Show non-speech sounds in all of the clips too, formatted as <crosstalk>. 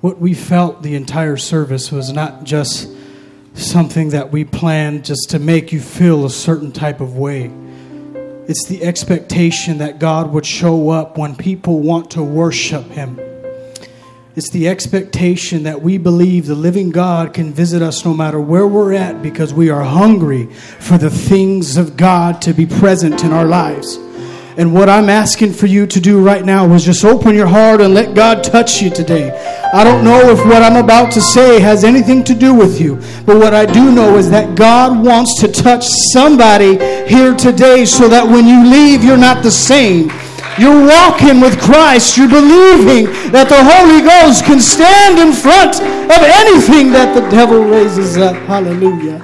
what we felt the entire service was not just something that we planned just to make you feel a certain type of way. It's the expectation that God would show up when people want to worship Him. It's the expectation that we believe the living God can visit us no matter where we're at because we are hungry for the things of God to be present in our lives. And what I'm asking for you to do right now is just open your heart and let God touch you today. I don't know if what I'm about to say has anything to do with you, but what I do know is that God wants to touch somebody here today so that when you leave, you're not the same. You're walking with Christ. You're believing that the Holy Ghost can stand in front of anything that the devil raises up. Hallelujah.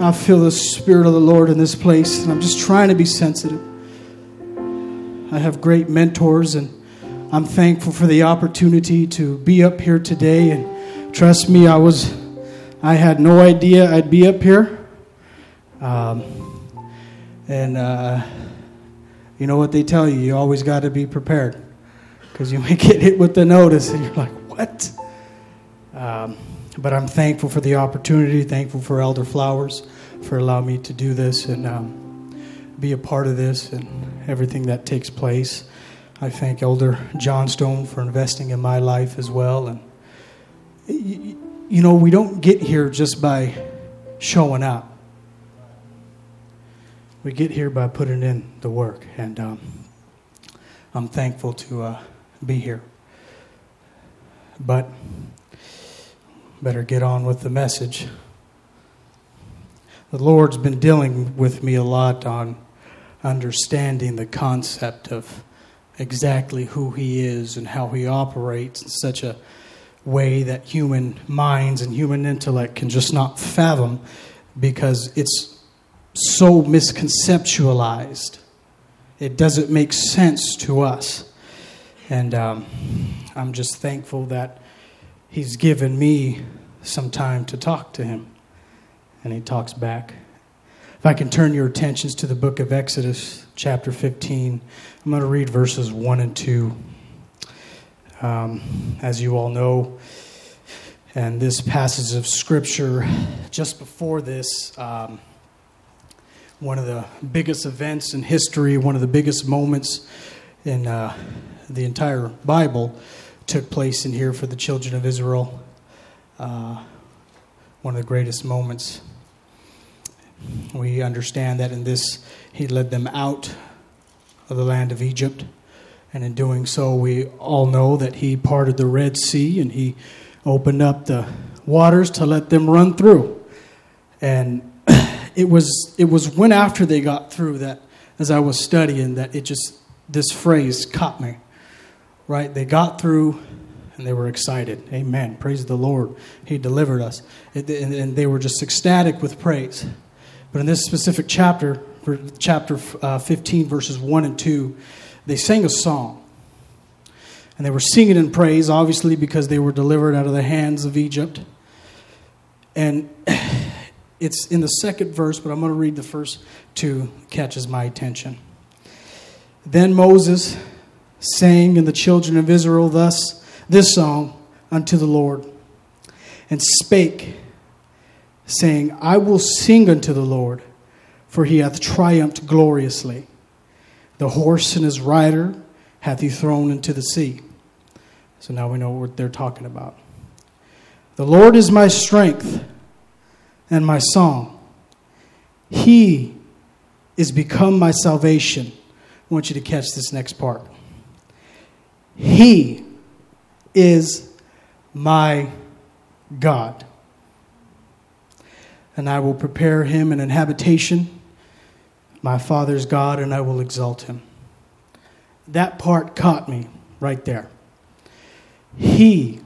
I feel the Spirit of the Lord in this place, and I'm just trying to be sensitive. I have great mentors, and I'm thankful for the opportunity to be up here today. And trust me, I was, I had no idea I'd be up here. Um, and uh, you know what they tell you? You always got to be prepared because you <laughs> may get hit with the notice, and you're like, "What?" Um, but I'm thankful for the opportunity. Thankful for Elder Flowers for allowing me to do this, and. Um, be a part of this and everything that takes place. I thank Elder Johnstone for investing in my life as well. And, you know, we don't get here just by showing up, we get here by putting in the work. And um, I'm thankful to uh, be here. But better get on with the message. The Lord's been dealing with me a lot on understanding the concept of exactly who he is and how he operates in such a way that human minds and human intellect can just not fathom because it's so misconceptualized. It doesn't make sense to us. And um, I'm just thankful that he's given me some time to talk to him. And he talks back. If I can turn your attentions to the book of Exodus, chapter 15, I'm going to read verses 1 and 2. Um, as you all know, and this passage of scripture, just before this, um, one of the biggest events in history, one of the biggest moments in uh, the entire Bible, took place in here for the children of Israel. Uh, one of the greatest moments we understand that in this, he led them out of the land of Egypt. And in doing so, we all know that he parted the Red Sea and he opened up the waters to let them run through. And <clears throat> it was, it was when after they got through that, as I was studying, that it just, this phrase caught me. Right? They got through and they were excited. Amen. Praise the Lord. He delivered us. And they were just ecstatic with praise. But in this specific chapter, chapter uh, 15, verses 1 and 2, they sang a song. And they were singing in praise, obviously, because they were delivered out of the hands of Egypt. And <clears throat> it's in the second verse, but I'm going to read the first two, catches my attention. Then Moses sang in the children of Israel thus this song unto the Lord, and spake saying, I will sing unto the Lord, for he hath triumphed gloriously. The horse and his rider hath he thrown into the sea. So now we know what they're talking about. The Lord is my strength and my song. He is become my salvation. I want you to catch this next part. He is my God and I will prepare him an habitation, my father's God, and I will exalt him. That part caught me right there. He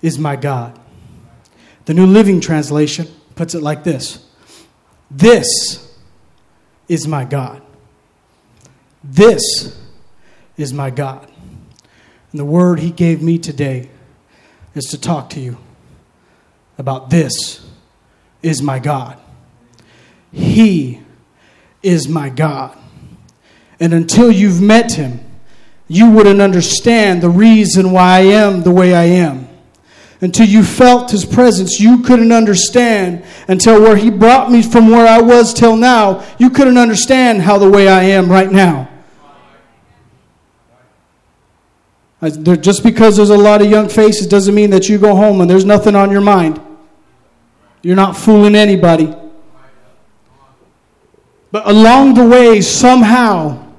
is my God. The New Living Translation puts it like this This is my God. This is my God. And the word he gave me today is to talk to you about this is my God. He is my God. And until you've met him, you wouldn't understand the reason why I am the way I am. Until you felt his presence, you couldn't understand until where he brought me from where I was till now, you couldn't understand how the way I am right now. Just because there's a lot of young faces doesn't mean that you go home and there's nothing on your mind. You're not fooling anybody. But along the way, somehow,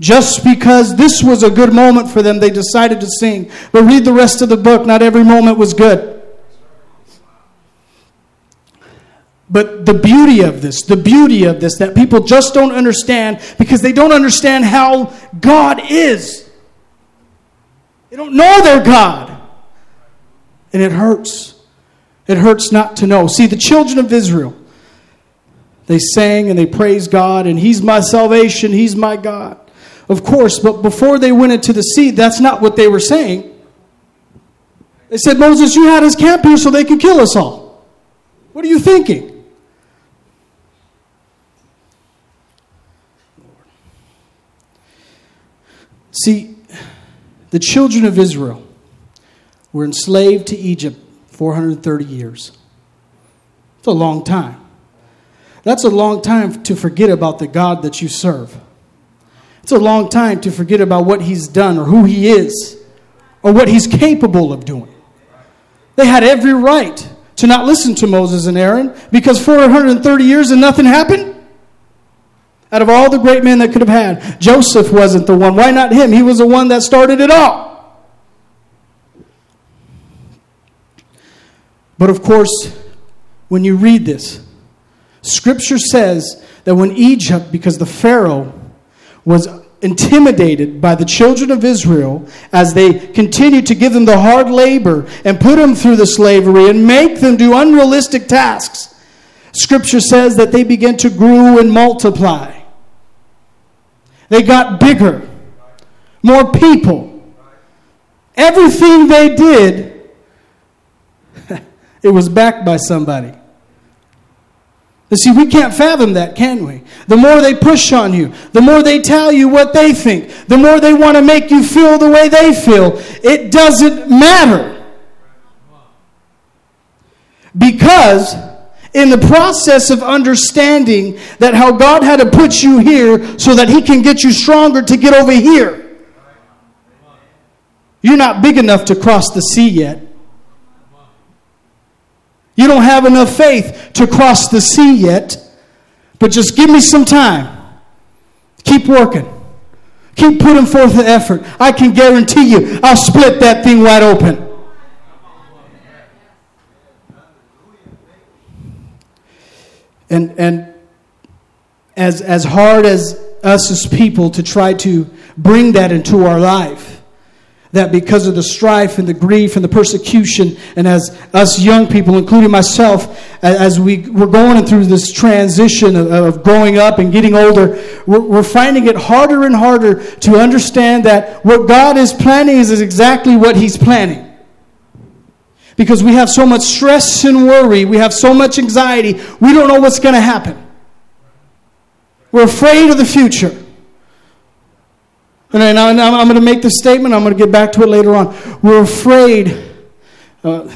just because this was a good moment for them, they decided to sing. But read the rest of the book. Not every moment was good. But the beauty of this, the beauty of this, that people just don't understand because they don't understand how God is. They don't know their God. And it hurts. It hurts not to know. See, the children of Israel, they sang and they praised God, and He's my salvation, He's my God. Of course, but before they went into the sea, that's not what they were saying. They said, Moses, you had us camp here so they could kill us all. What are you thinking? See, the children of Israel were enslaved to Egypt 430 years. It's a long time. That's a long time to forget about the God that you serve. It's a long time to forget about what He's done or who He is or what He's capable of doing. They had every right to not listen to Moses and Aaron because 430 years and nothing happened. Out of all the great men that could have had, Joseph wasn't the one. Why not him? He was the one that started it all. But of course, when you read this, Scripture says that when Egypt, because the Pharaoh was intimidated by the children of Israel as they continued to give them the hard labor and put them through the slavery and make them do unrealistic tasks, Scripture says that they began to grow and multiply. They got bigger, more people. Everything they did, it was backed by somebody. But see, we can't fathom that, can we? The more they push on you, the more they tell you what they think, the more they want to make you feel the way they feel. It doesn't matter. Because in the process of understanding that how God had to put you here so that He can get you stronger to get over here. You're not big enough to cross the sea yet. You don't have enough faith to cross the sea yet, but just give me some time. Keep working. Keep putting forth the effort. I can guarantee you, I'll split that thing wide open. And, and as, as hard as us as people to try to bring that into our life, that because of the strife and the grief and the persecution, and as us young people, including myself, as we, we're going through this transition of, growing up and getting older, we're, finding it harder and harder to understand that what God is planning is exactly what He's planning. Because we have so much stress and worry, we have so much anxiety, we don't know what's going to happen. We're afraid of the future. And I'm going to make this statement, I'm going to get back to it later on. We're afraid. Uh,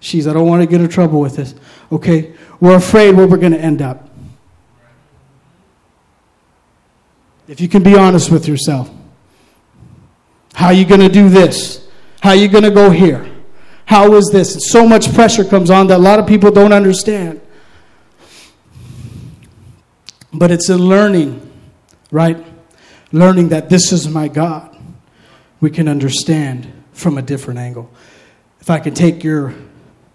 I don't want to get in trouble with this. Okay? We're afraid where we're going to end up. If you can be honest with yourself. How are you going to do this? How are you going to go here? How is this? So much pressure comes on that a lot of people don't understand. But it's a learning, right? Learning that this is my God. We can understand from a different angle. If I can take your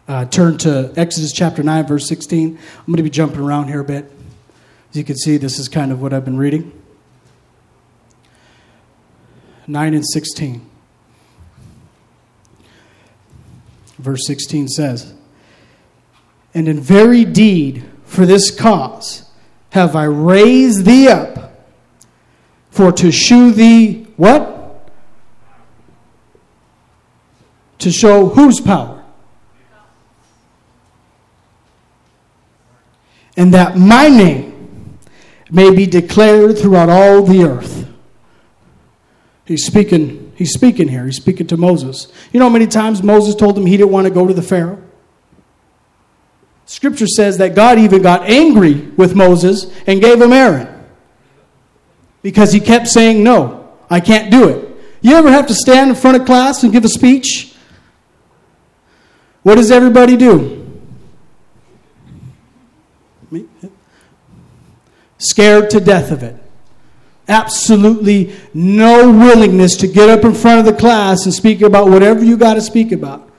uh, turn to Exodus chapter 9, verse 16, I'm going to be jumping around here a bit. As you can see, this is kind of what I've been reading. 9 and 16. Verse 16 says, And in very deed for this cause have I raised thee up, for to shew thee what? To show whose power? And that my name may be declared throughout all the earth. He's speaking, he's speaking here. He's speaking to Moses. You know how many times Moses told him he didn't want to go to the Pharaoh? Scripture says that God even got angry with Moses and gave him Aaron because he kept saying, No, I can't do it. You ever have to stand in front of class and give a speech? What does everybody do? Scared to death of it. Absolutely no willingness to get up in front of the class and speak about whatever you got to speak about.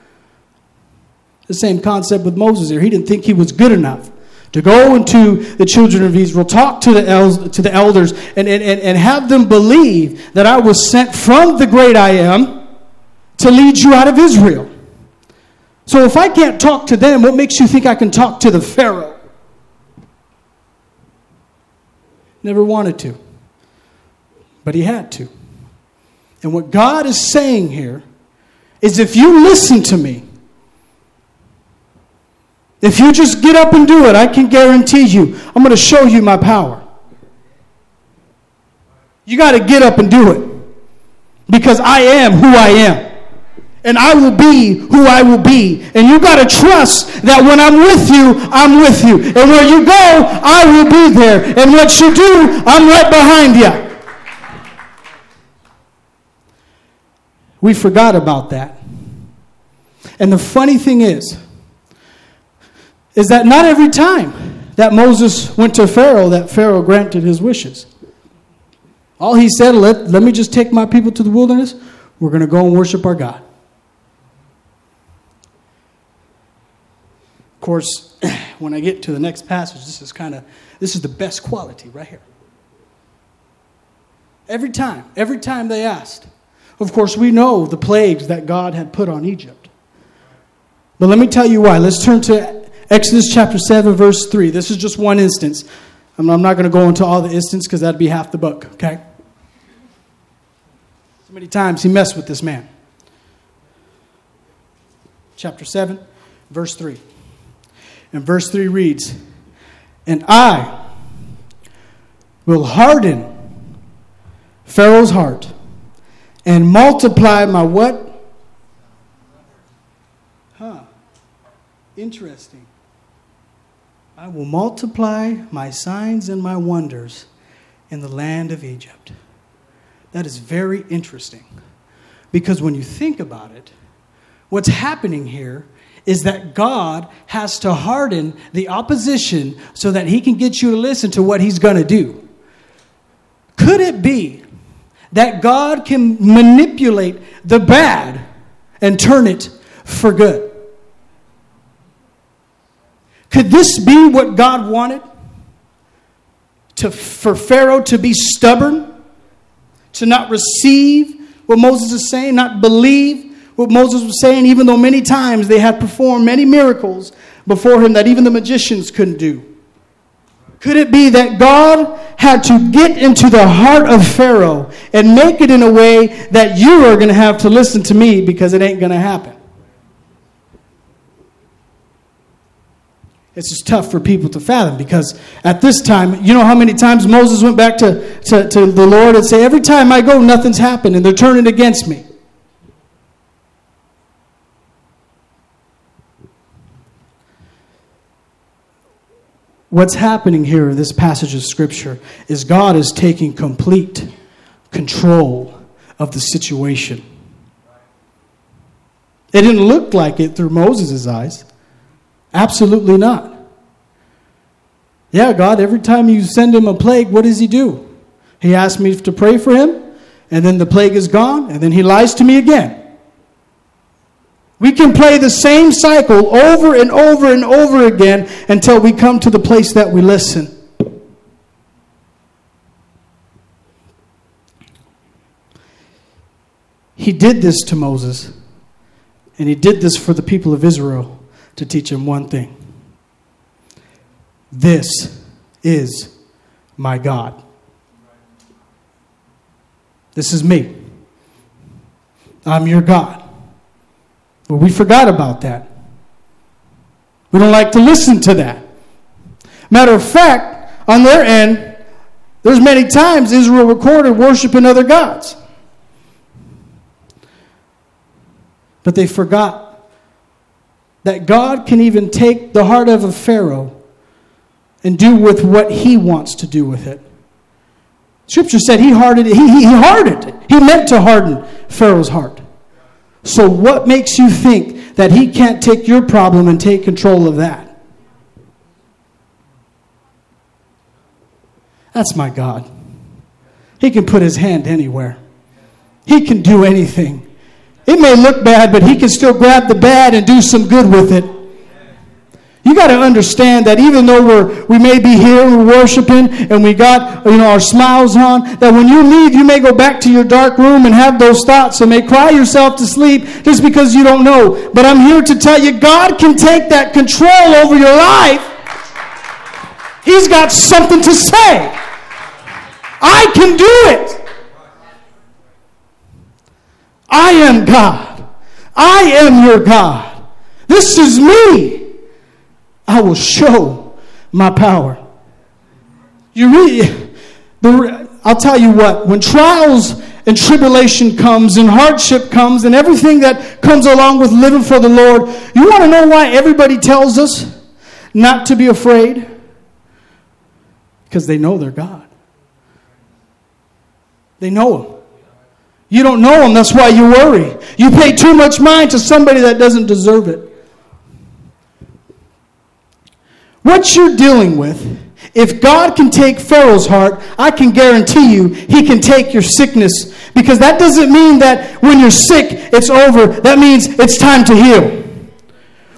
The same concept with Moses here. He didn't think he was good enough to go into the children of Israel, talk to the, el- to the elders, and, and, and have them believe that I was sent from the great I am to lead you out of Israel. So if I can't talk to them, what makes you think I can talk to the Pharaoh? Never wanted to but he had to. And what God is saying here is if you listen to me, if you just get up and do it, I can guarantee you, I'm going to show you my power. You got to get up and do it because I am who I am. And I will be who I will be. And you got to trust that when I'm with you, I'm with you. And where you go, I will be there. And what you do, I'm right behind you. We forgot about that. And the funny thing is, is that not every time that Moses went to Pharaoh, that Pharaoh granted his wishes. All he said, let, let me just take my people to the wilderness. We're going to go and worship our God. Of course, <clears throat> when I get to the next passage, this is kind of this is the best quality right here. Every time, every time they asked, of course, we know the plagues that God had put on Egypt. But let me tell you why. Let's turn to Exodus chapter 7, verse 3. This is just one instance. I'm not going to go into all the instances because that'd be half the book, okay? So many times he messed with this man. Chapter 7, verse 3. And verse 3 reads, And I will harden Pharaoh's heart and multiply my what? Huh. Interesting. I will multiply my signs and my wonders in the land of Egypt. That is very interesting. Because when you think about it, what's happening here is that God has to harden the opposition so that he can get you to listen to what he's going to do. Could it be that God can manipulate the bad and turn it for good. Could this be what God wanted? To, for Pharaoh to be stubborn, to not receive what Moses is saying, not believe what Moses was saying, even though many times they had performed many miracles before him that even the magicians couldn't do. Could it be that God had to get into the heart of Pharaoh and make it in a way that you are going to have to listen to me because it ain't going to happen? It's just tough for people to fathom because at this time, you know how many times Moses went back to, to, to the Lord and say, Every time I go, nothing's happened and they're turning against me. What's happening here in this passage of Scripture is God is taking complete control of the situation. It didn't look like it through Moses' eyes. Absolutely not. Yeah, God, every time you send him a plague, what does he do? He asks me to pray for him, and then the plague is gone, and then he lies to me again. We can play the same cycle over and over and over again until we come to the place that we listen. He did this to Moses, and he did this for the people of Israel to teach him one thing This is my God. This is me. I'm your God. But we forgot about that. We don't like to listen to that. Matter of fact, on their end, there's many times Israel recorded worshiping other gods. But they forgot that God can even take the heart of a Pharaoh and do with what he wants to do with it. Scripture said he hardened it. He, he, he hardened it. He meant to harden Pharaoh's heart. So, what makes you think that he can't take your problem and take control of that? That's my God. He can put his hand anywhere, he can do anything. It may look bad, but he can still grab the bad and do some good with it. You got to understand that even though we're, we may be here, we're worshiping, and we got you know our smiles on, that when you leave, you may go back to your dark room and have those thoughts and may cry yourself to sleep just because you don't know. But I'm here to tell you, God can take that control over your life. He's got something to say. I can do it. I am God. I am your God. This is me. I will show my power. You read, the, I'll tell you what, when trials and tribulation comes and hardship comes and everything that comes along with living for the Lord, you want to know why everybody tells us not to be afraid? Because they know their God. They know Him. You don't know Him, that's why you worry. You pay too much mind to somebody that doesn't deserve it. What you're dealing with, if God can take Pharaoh's heart, I can guarantee you he can take your sickness. Because that doesn't mean that when you're sick, it's over. That means it's time to heal.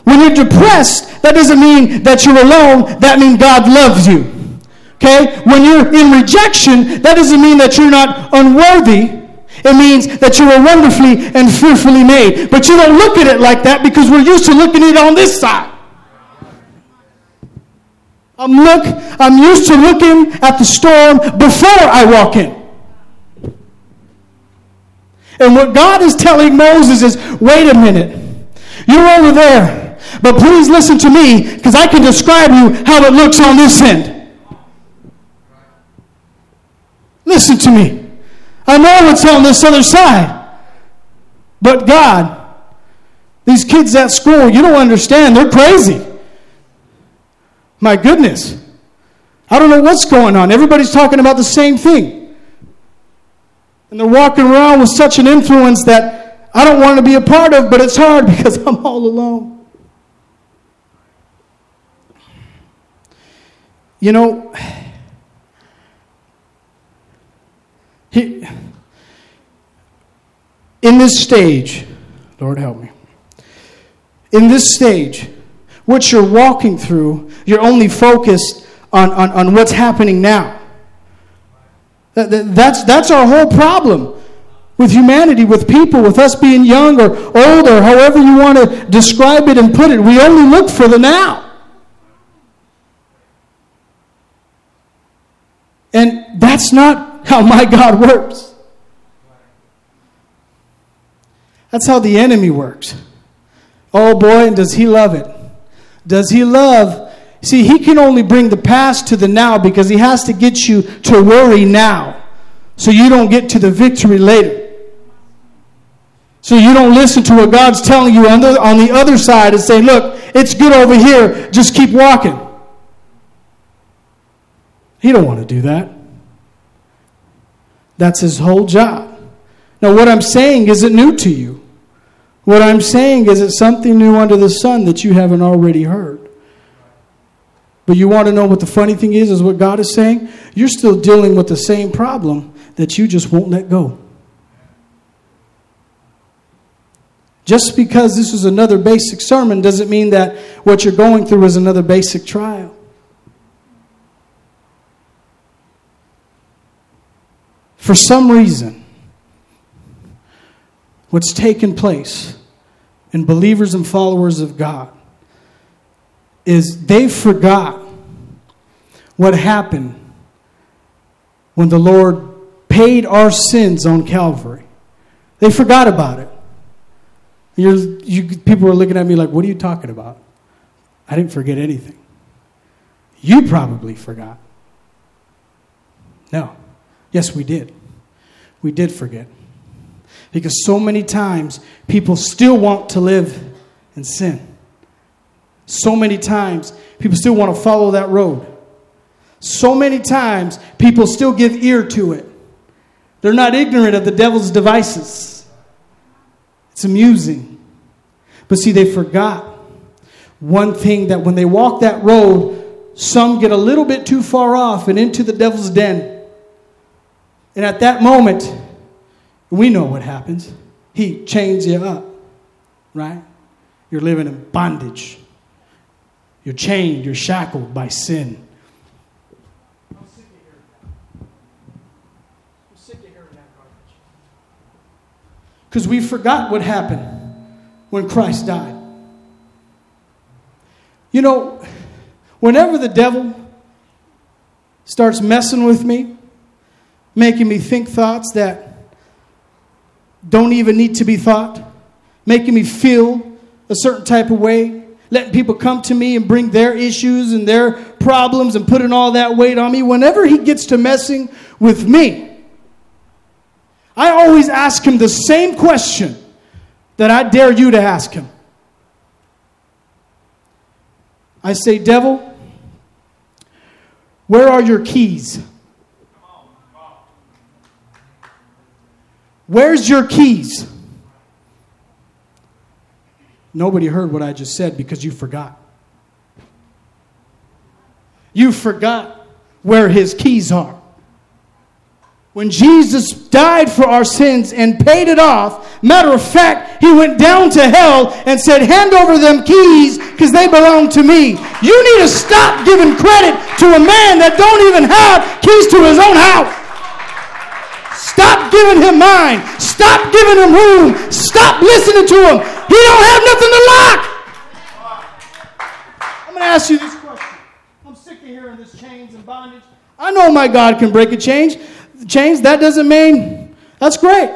When you're depressed, that doesn't mean that you're alone. That means God loves you. Okay? When you're in rejection, that doesn't mean that you're not unworthy. It means that you were wonderfully and fearfully made. But you don't look at it like that because we're used to looking at it on this side. I'm look I'm used to looking at the storm before I walk in. And what God is telling Moses is, wait a minute. You're over there. But please listen to me because I can describe you how it looks on this end. Listen to me. I know what's on this other side. But God, these kids at school, you don't understand. They're crazy. My goodness. I don't know what's going on. Everybody's talking about the same thing. And they're walking around with such an influence that I don't want to be a part of, but it's hard <laughs> because I'm all alone. You know, he, in this stage, Lord help me, in this stage, what you're walking through, you're only focused on, on, on what's happening now. That, that, that's, that's our whole problem with humanity, with people, with us being young or old, or however you want to describe it and put it. We only look for the now. And that's not how my God works. That's how the enemy works. Oh boy, and does he love it. Does he love? See, he can only bring the past to the now because he has to get you to worry now so you don't get to the victory later. So you don't listen to what God's telling you on the, on the other side and say, look, it's good over here, just keep walking. He don't want to do that. That's his whole job. Now, what I'm saying isn't new to you. What I'm saying is it's something new under the sun that you haven't already heard. But you want to know what the funny thing is, is what God is saying? You're still dealing with the same problem that you just won't let go. Just because this is another basic sermon doesn't mean that what you're going through is another basic trial. For some reason, what's taken place in believers and followers of God is they forgot what happened when the Lord paid our sins on Calvary. They forgot about it. You, people are looking at me like, what are you talking about? I didn't forget anything. You probably forgot. No. Yes, we did. We did forget. Because so many times people still want to live in sin. So many times people still want to follow that road. So many times people still give ear to it. They're not ignorant of the devil's devices. It's amusing. But see, they forgot one thing that when they walk that road, some get a little bit too far off and into the devil's den. And at that moment, we know what happens. He chains you up, right? You're living in bondage. You're chained, you're shackled by sin. Because we forgot what happened when Christ died. You know, whenever the devil starts messing with me, making me think thoughts that don't even need to be thought, making me feel a certain type of way, letting people come to me and bring their issues and their problems and putting all that weight on me. Whenever he gets to messing with me, I always ask him the same question that I dare you to ask him. I say, Devil, where are your keys? Where's your keys? Nobody heard what I just said because you forgot. You forgot where his keys are. When Jesus died for our sins and paid it off, matter of fact, he went down to hell and said, Hand over them keys because they belong to me. You need to stop giving credit to a man that don't even have keys to his own house. Stop giving him mine. Stop giving him room. Stop listening to him. He don't have nothing to lock. I'm going to ask you this question. I'm sick of hearing this chains and bondage. I know my God can break a chain. Chains, that doesn't mean that's great.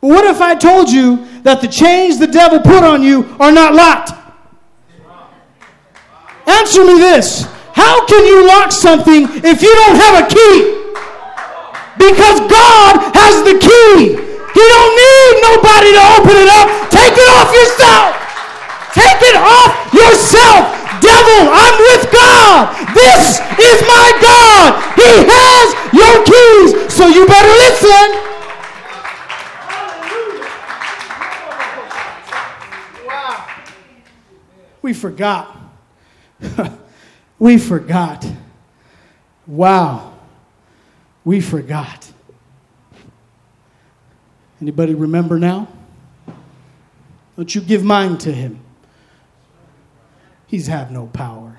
But what if I told you that the chains the devil put on you are not locked? Answer me this. How can you lock something if you don't have a key? Because God has the key. He don't need nobody to open it up. Take it off yourself. Take it off yourself. Devil, I'm with God. This is my God. He has your keys, so you better listen. We forgot. <laughs> we forgot. Wow. We forgot. Anybody remember now? Don't you give mine to him. He's have no power.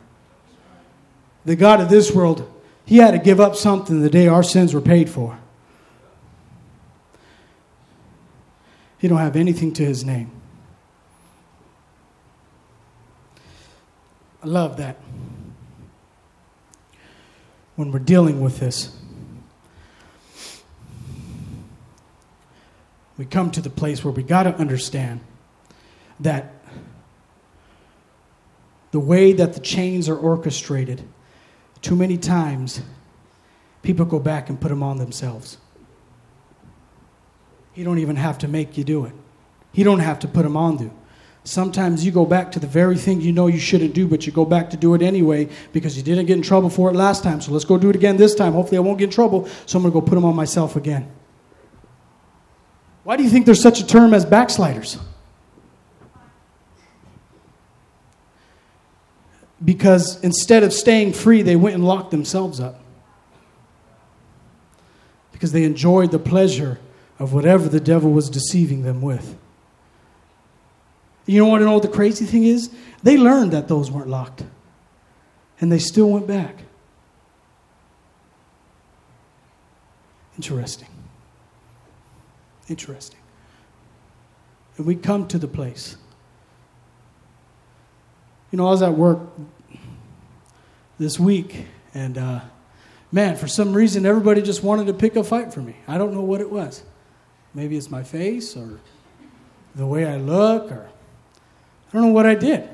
The God of this world, he had to give up something the day our sins were paid for. He don't have anything to his name. I love that. When we're dealing with this, we come to the place where we got to understand that the way that the chains are orchestrated, too many times people go back and put them on themselves. He don't even have to make you do it. He don't have to put them on you. Sometimes you go back to the very thing you know you shouldn't do, but you go back to do it anyway because you didn't get in trouble for it last time. So let's go do it again this time. Hopefully, I won't get in trouble. So I'm going to go put them on myself again. Why do you think there's such a term as backsliders? Because instead of staying free, they went and locked themselves up. Because they enjoyed the pleasure of whatever the devil was deceiving them with. You know what, you know what the crazy thing is? They learned that those weren't locked. And they still went back. Interesting. Interesting. And we come to the place. You know, I was at work this week, and uh, man, for some reason, everybody just wanted to pick a fight for me. I don't know what it was. Maybe it's my face or the way I look, or I don't know what I did.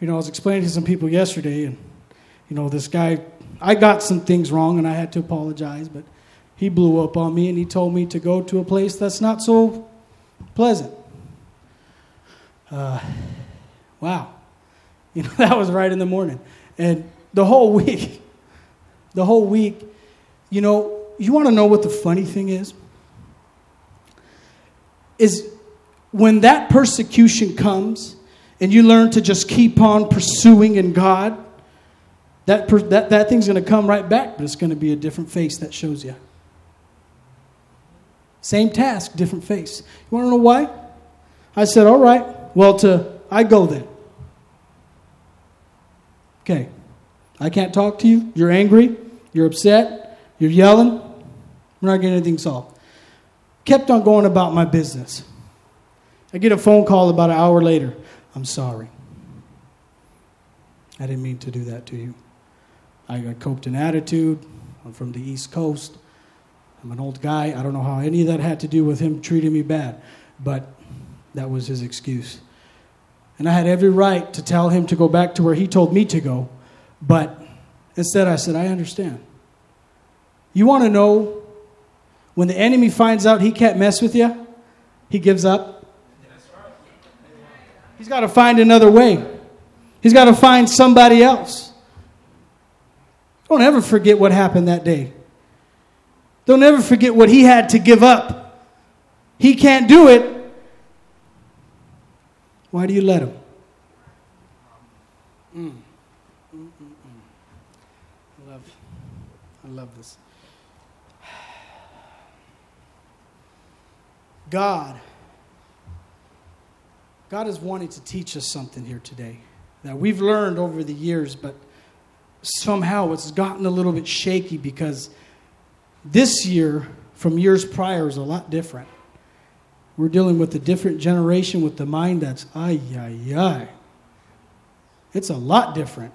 You know, I was explaining to some people yesterday, and, you know, this guy, I got some things wrong and I had to apologize, but he blew up on me and he told me to go to a place that's not so pleasant. Uh, wow. You know, <laughs> that was right in the morning. And the whole <laughs> week, the whole week, you know, you want to know what the funny thing is? Is when that persecution comes and you learn to just keep on pursuing in God, that, per, that, that thing's going to come right back, but it's going to be a different face that shows you. Same task, different face. You want to know why? I said, all right, well, to I go then. Okay. I can't talk to you. You're angry. You're upset. You're yelling. We're not getting anything solved. Kept on going about my business. I get a phone call about an hour later. I'm sorry. I didn't mean to do that to you. I got coped an attitude. I'm from the East Coast. I'm an old guy. I don't know how any of that had to do with him treating me bad, but that was his excuse. And I had every right to tell him to go back to where he told me to go, but instead I said, I understand. You want to know when the enemy finds out he can't mess with you, he gives up? He's got to find another way. He's got to find somebody else. Don't ever forget what happened that day. Don't never forget what he had to give up. He can't do it. Why do you let him? Mm. Mm, mm, I love, I love this. God God is wanting to teach us something here today that we've learned over the years, but somehow it's gotten a little bit shaky because this year from years prior is a lot different. We're dealing with a different generation with the mind that's ay, ay, ay. It's a lot different.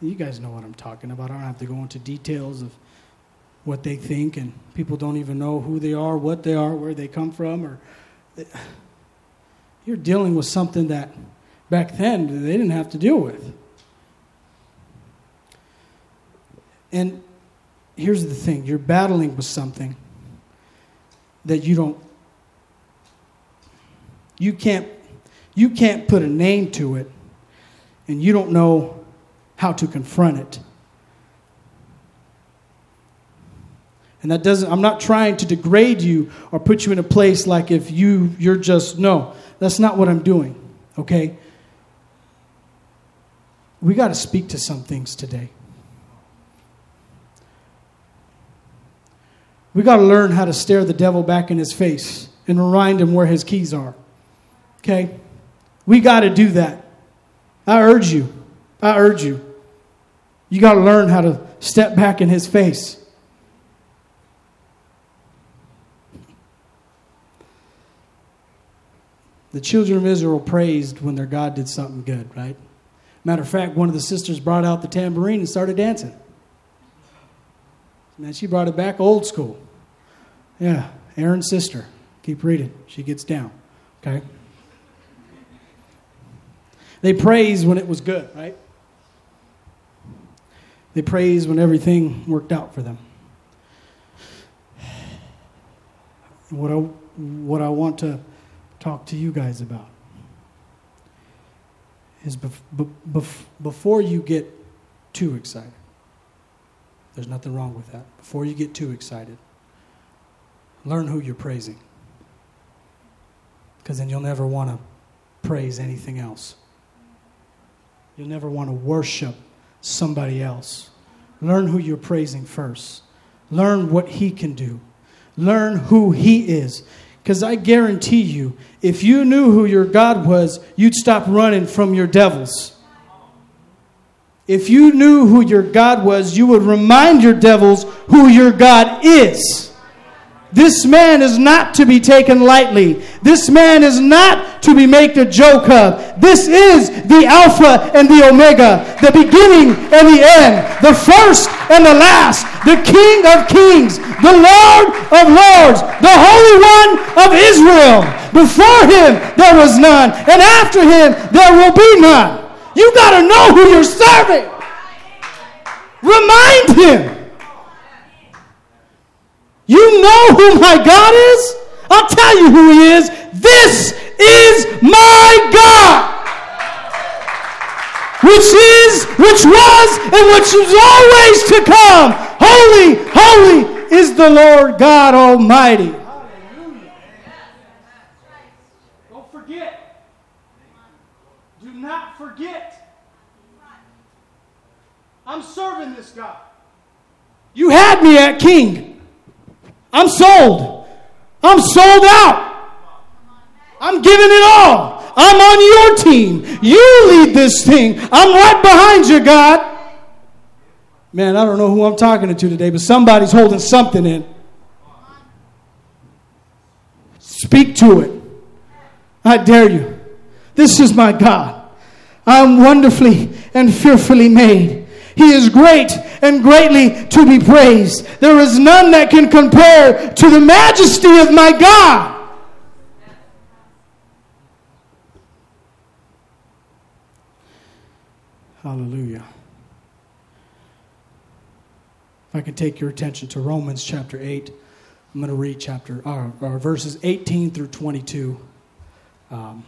You guys know what I'm talking about. I don't have to go into details of what they think, and people don't even know who they are, what they are, where they come from, or. You're dealing with something that back then they didn't have to deal with. And here's the thing you're battling with something that you don't you can't you can't put a name to it and you don't know how to confront it and that doesn't i'm not trying to degrade you or put you in a place like if you you're just no that's not what I'm doing, okay? We got to speak to some things today. We got to learn how to stare the devil back in his face and remind him where his keys are. Okay? We got to do that. I urge you. I urge you. You got to learn how to step back in his face The children of Israel praised when their God did something good, right? Matter of fact, one of the sisters brought out the tambourine and started dancing. Man, she brought it back old school. Yeah, Aaron's sister. Keep reading. She gets down. Okay? They praised when it was good, right? They praised when everything worked out for them. What I, what I want to talk to you guys about is bef- bef- before you get too excited. There's nothing wrong with that. Before you get too excited, learn who you're praising. Because then you'll never want to praise anything else. You'll never want to worship somebody else. Learn who you're praising first. Learn what He can do. Learn who He is. Because I guarantee you, if you knew who your God was, you'd stop running from your devils. If you knew who your God was, you would remind your devils who your God is. This man is not to be taken lightly. This man is not to be made a joke of. This is the Alpha and the Omega, the beginning and the end, the first and the last, the King of kings, the Lord of lords, the Holy One of Israel. Before him there was none, and after him there will be none. You got to know who you're serving. Remind him. You know who my God is? I'll tell you who he is. This is my God. Which is, which was, and which is always to come. Holy, holy is the Lord God Almighty. Don't forget. Do not forget. I'm serving this God. Had me at king. I'm sold. I'm sold out. I'm giving it all. I'm on your team. You lead this thing. I'm right behind you, God. Man, I don't know who I'm talking to today, but somebody's holding something in. Speak to it. I dare you. This is my God. I'm wonderfully and fearfully made. He is great and greatly to be praised. There is none that can compare to the majesty of my God. Hallelujah. If I could take your attention to Romans chapter 8, I'm going to read chapter uh, uh, verses 18 through 22. Um,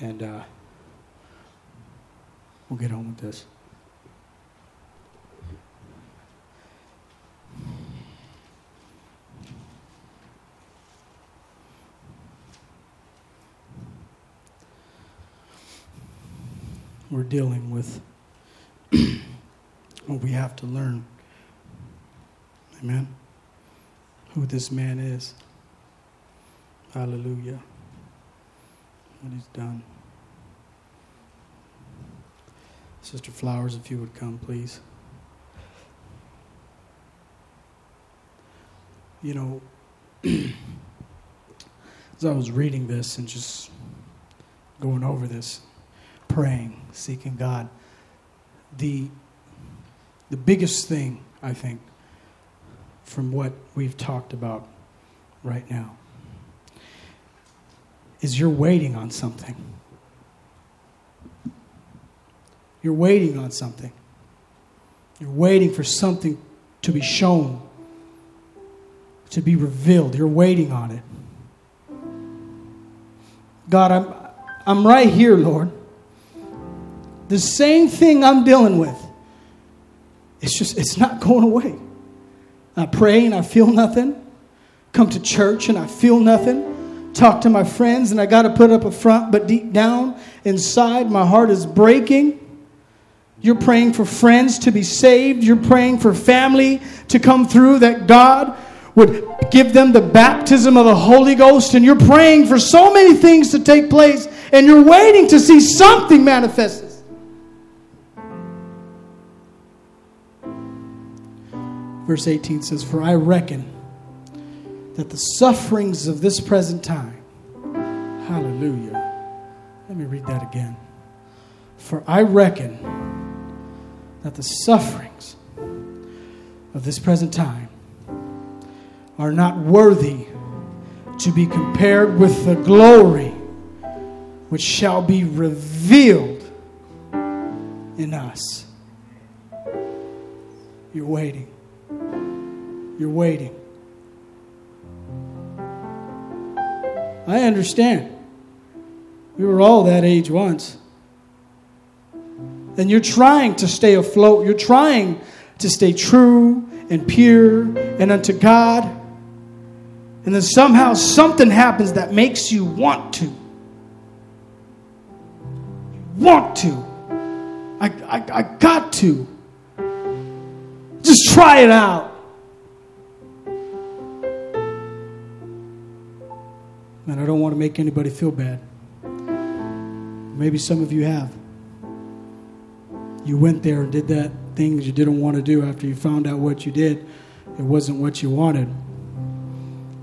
and uh, we'll get on with this. Dealing with <clears throat> what we have to learn. Amen. Who this man is. Hallelujah. What he's done. Sister Flowers, if you would come, please. You know, <clears throat> as I was reading this and just going over this, praying, seeking God. The, the biggest thing, I think, from what we've talked about right now is you're waiting on something. You're waiting on something. You're waiting for something to be shown, to be revealed. You're waiting on it. God, I'm, I'm right here, Lord. The same thing I'm dealing with. It's just, it's not going away. I pray and I feel nothing. Come to church and I feel nothing. Talk to my friends and I got to put up a front, but deep down inside, my heart is breaking. You're praying for friends to be saved. You're praying for family to come through, that God would give them the baptism of the Holy Ghost. And you're praying for so many things to take place, and you're waiting to see something manifested. Verse 18 says, For I reckon that the sufferings of this present time, hallelujah. Let me read that again. For I reckon that the sufferings of this present time are not worthy to be compared with the glory which shall be revealed in us. You're waiting. You're waiting. I understand. We were all that age once. And you're trying to stay afloat. You're trying to stay true and pure and unto God. And then somehow something happens that makes you want to. Want to. I, I, I got to. Just try it out. And I don't want to make anybody feel bad. Maybe some of you have. You went there and did that things you didn't want to do after you found out what you did. It wasn't what you wanted.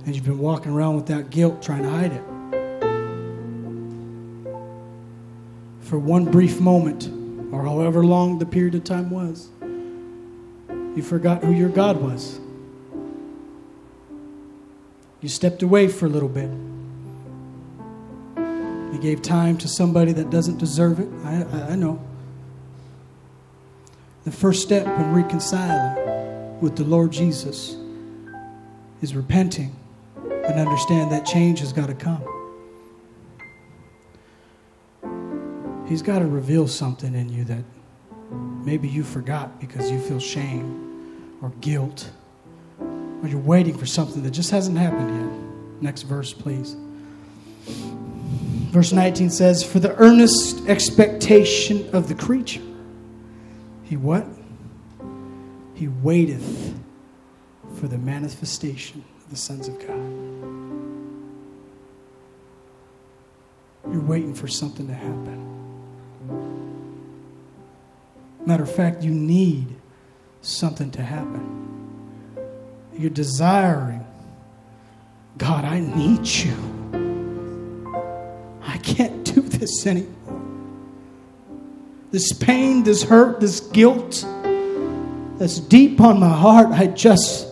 And you've been walking around with that guilt trying to hide it. For one brief moment, or however long the period of time was, you forgot who your God was. You stepped away for a little bit. You gave time to somebody that doesn't deserve it. I, I, I know. The first step in reconciling with the Lord Jesus is repenting and understand that change has got to come. He's got to reveal something in you that maybe you forgot because you feel shame or guilt, or you're waiting for something that just hasn't happened yet. Next verse, please. Verse 19 says, For the earnest expectation of the creature, he what? He waiteth for the manifestation of the sons of God. You're waiting for something to happen. Matter of fact, you need something to happen. You're desiring, God, I need you. Can't do this anymore. This pain, this hurt, this guilt that's deep on my heart, I just,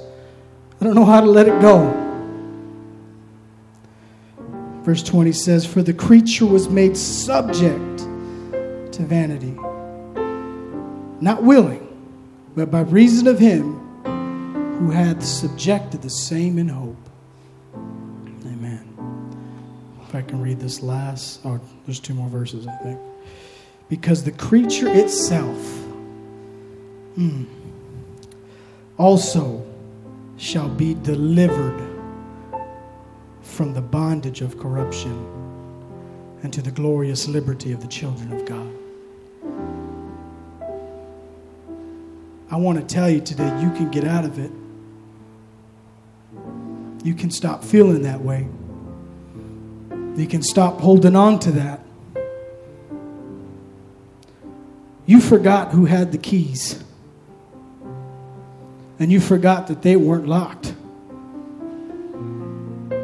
I don't know how to let it go. Verse 20 says, For the creature was made subject to vanity, not willing, but by reason of him who hath subjected the same in hope. I can read this last, oh, there's two more verses, I think. Because the creature itself mm, also shall be delivered from the bondage of corruption and to the glorious liberty of the children of God. I want to tell you today you can get out of it. You can stop feeling that way. You can stop holding on to that. You forgot who had the keys. And you forgot that they weren't locked. I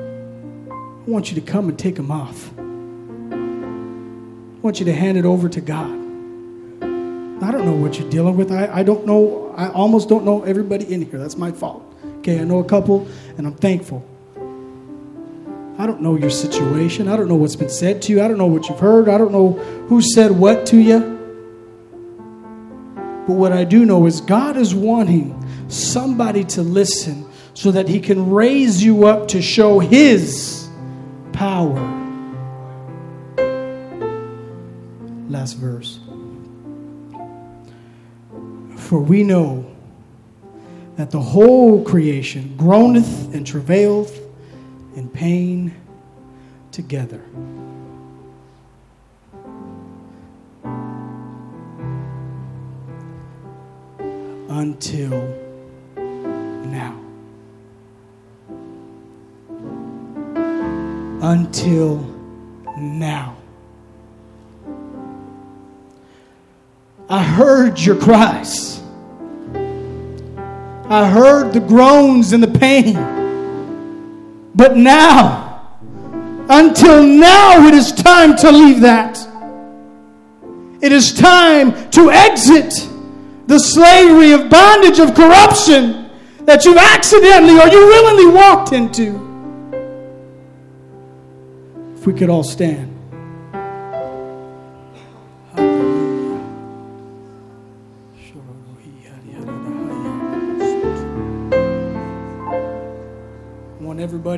want you to come and take them off. I want you to hand it over to God. I don't know what you're dealing with. I, I don't know. I almost don't know everybody in here. That's my fault. Okay, I know a couple, and I'm thankful. I don't know your situation. I don't know what's been said to you. I don't know what you've heard. I don't know who said what to you. But what I do know is God is wanting somebody to listen so that He can raise you up to show His power. Last verse. For we know that the whole creation groaneth and travaileth in pain together. Until now. Until now. I heard your cries. I heard the groans and the pain. But now, until now, it is time to leave that. It is time to exit the slavery of bondage of corruption that you've accidentally or you willingly walked into. If we could all stand.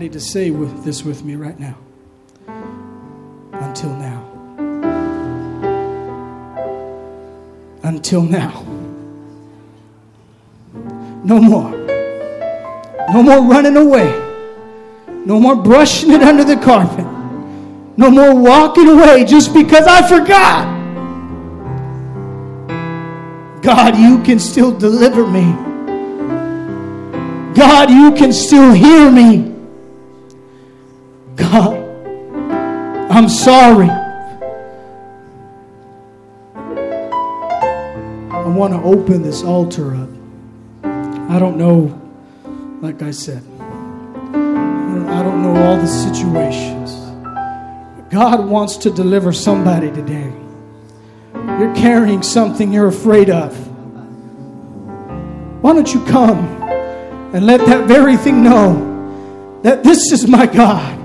Everybody to say with this with me right now. Until now. Until now. No more. No more running away. No more brushing it under the carpet. No more walking away just because I forgot. God, you can still deliver me. God, you can still hear me. God, I'm sorry. I want to open this altar up. I don't know, like I said, I don't know all the situations. God wants to deliver somebody today. You're carrying something you're afraid of. Why don't you come and let that very thing know that this is my God?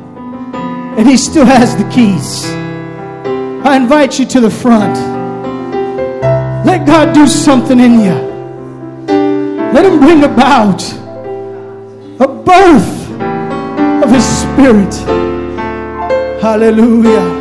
And He still has the keys. I invite you to the front. Let God do something in you. Let Him bring about a birth of His Spirit. Hallelujah.